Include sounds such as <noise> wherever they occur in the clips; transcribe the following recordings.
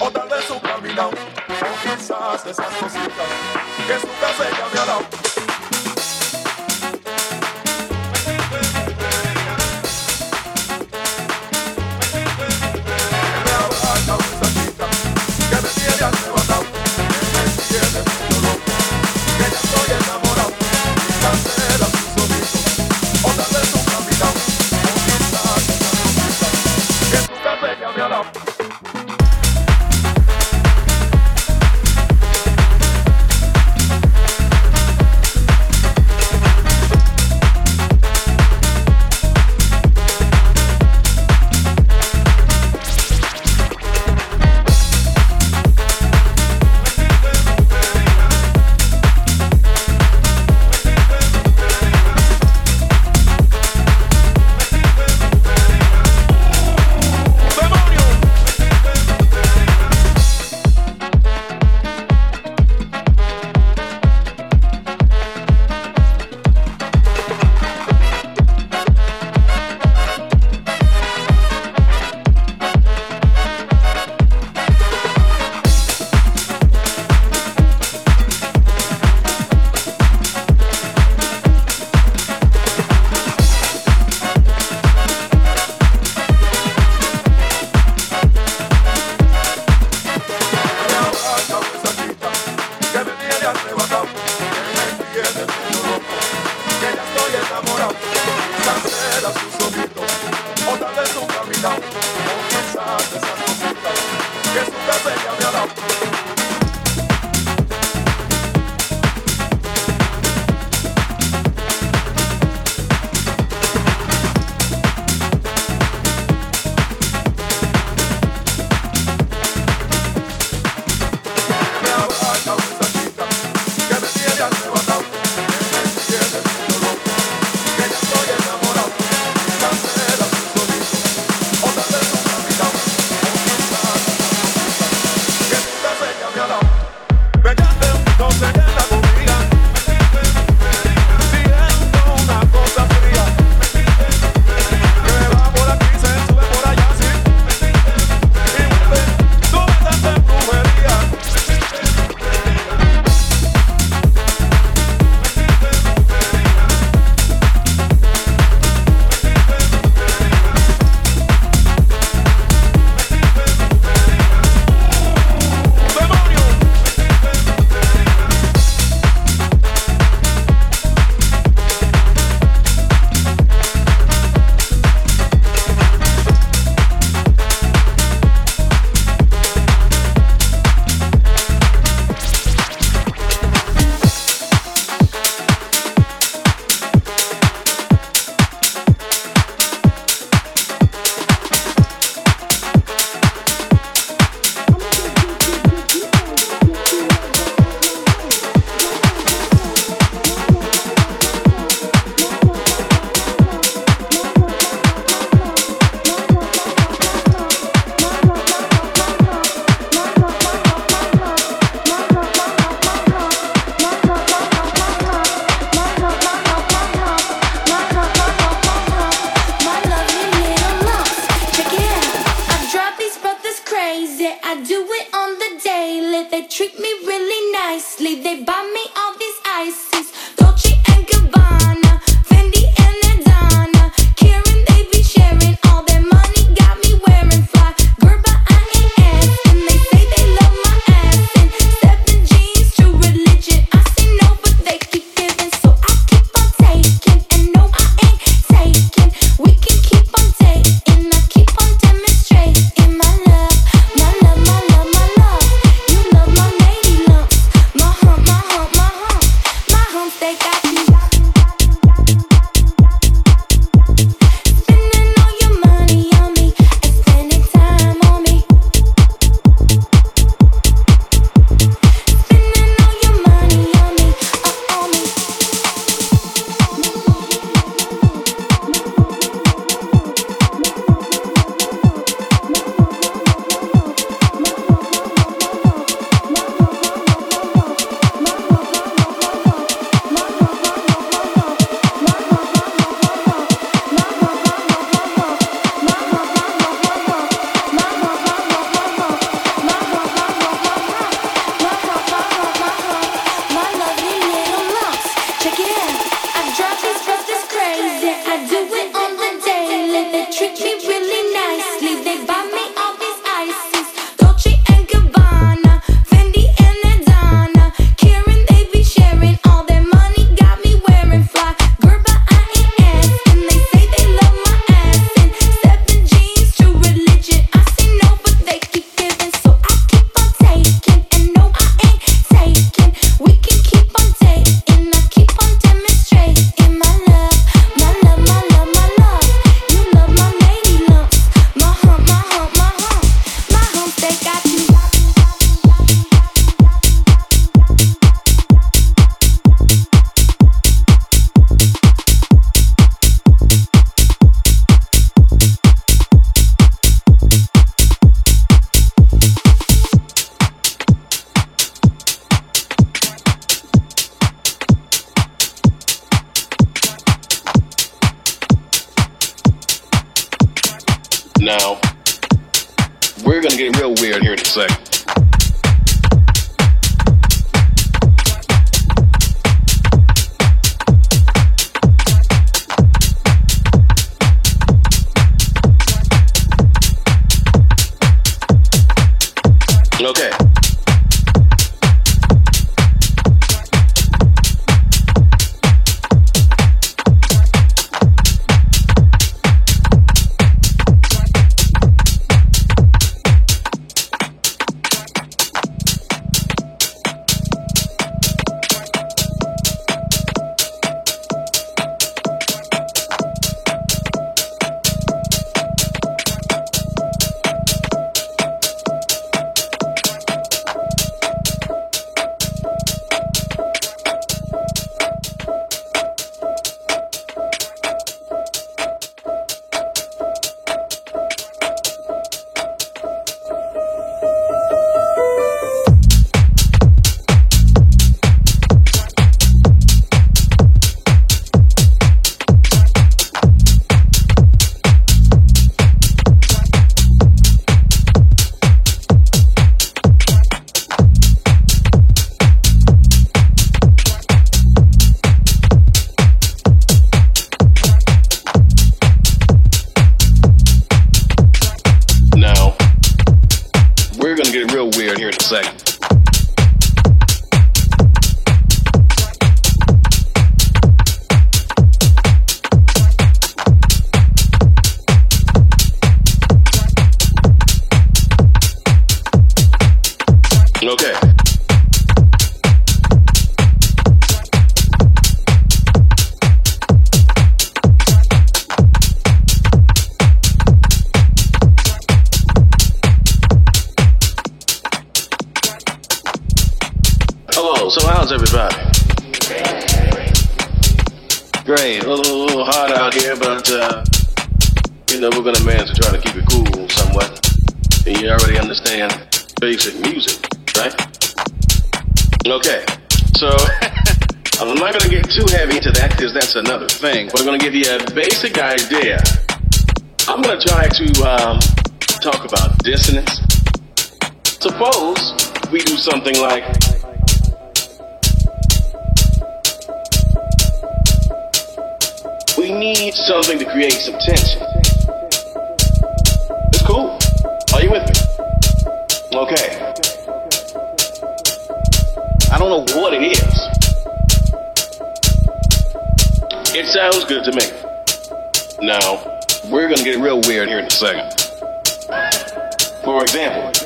o tal vez su caminado, o quizás esas cositas que su casa ya me ha dado. Now, we're gonna get real weird here in a second. Second. Everybody? Great, a little, a little hot out here, but uh, you know we're gonna manage to try to keep it cool somewhat. And you already understand basic music, right? Okay, so <laughs> I'm not gonna get too heavy into that because that's another thing. But I'm gonna give you a basic idea. I'm gonna try to um, talk about dissonance. Suppose we do something like. Need something to create some tension. It's cool. Are you with me? Okay. I don't know what it is. It sounds good to me. Now, we're gonna get real weird here in a second. For example,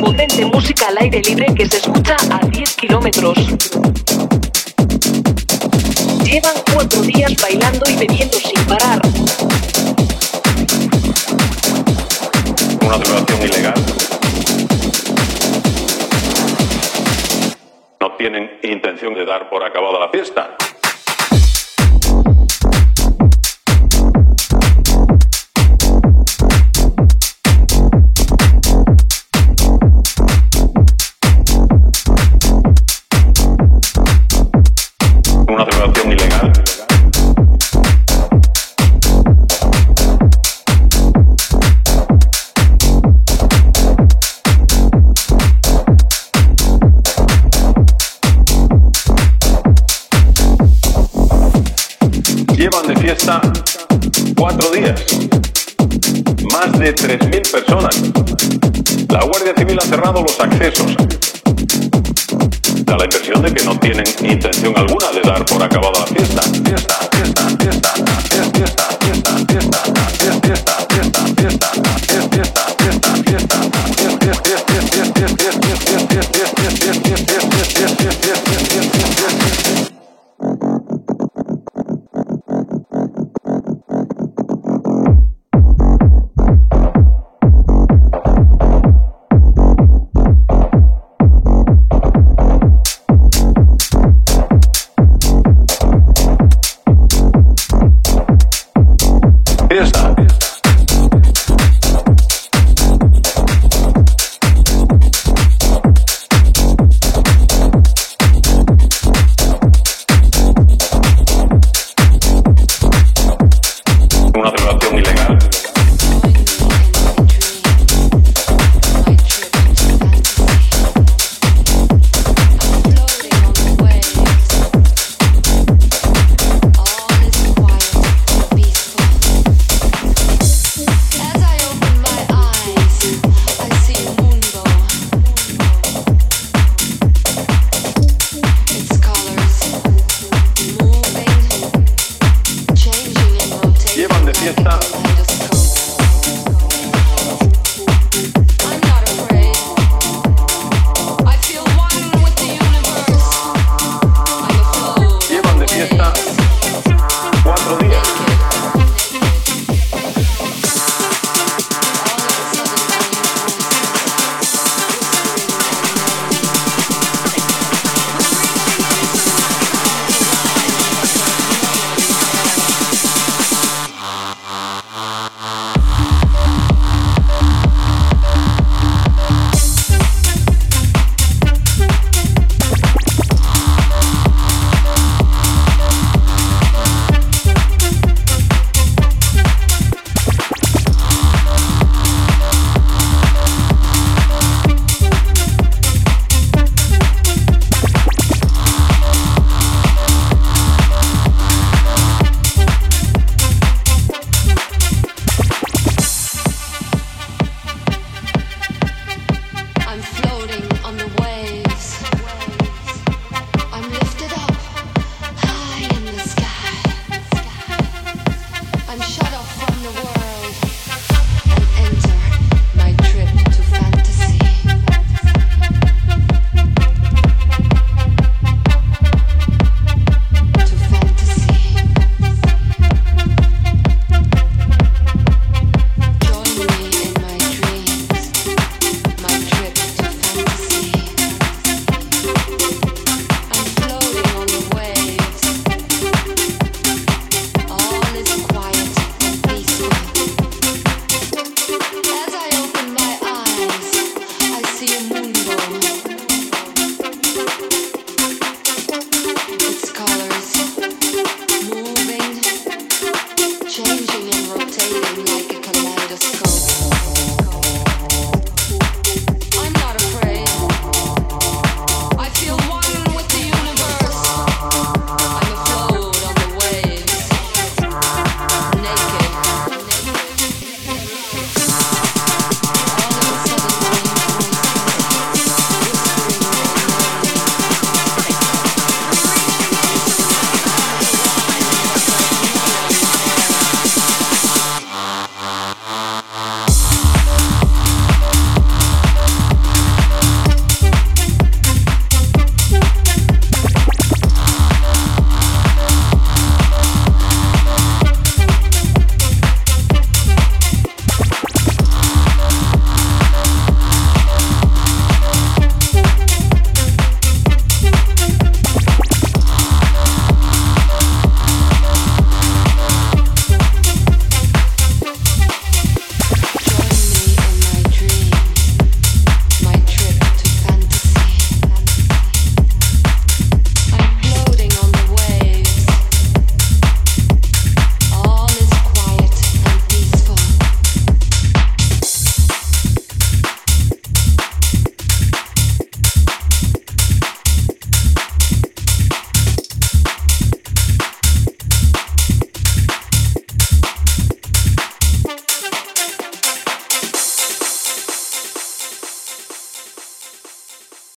potente música al aire libre que se escucha a 10 kilómetros. Llevan cuatro días bailando y bebiendo sin parar. Una declaración ilegal. No tienen intención de dar por acabada la fiesta. Más de 3.000 personas. La Guardia Civil ha cerrado los accesos. Da la impresión de que no tienen intención alguna de dar por acabada la fiesta. changing and rotating like a kaleidoscope.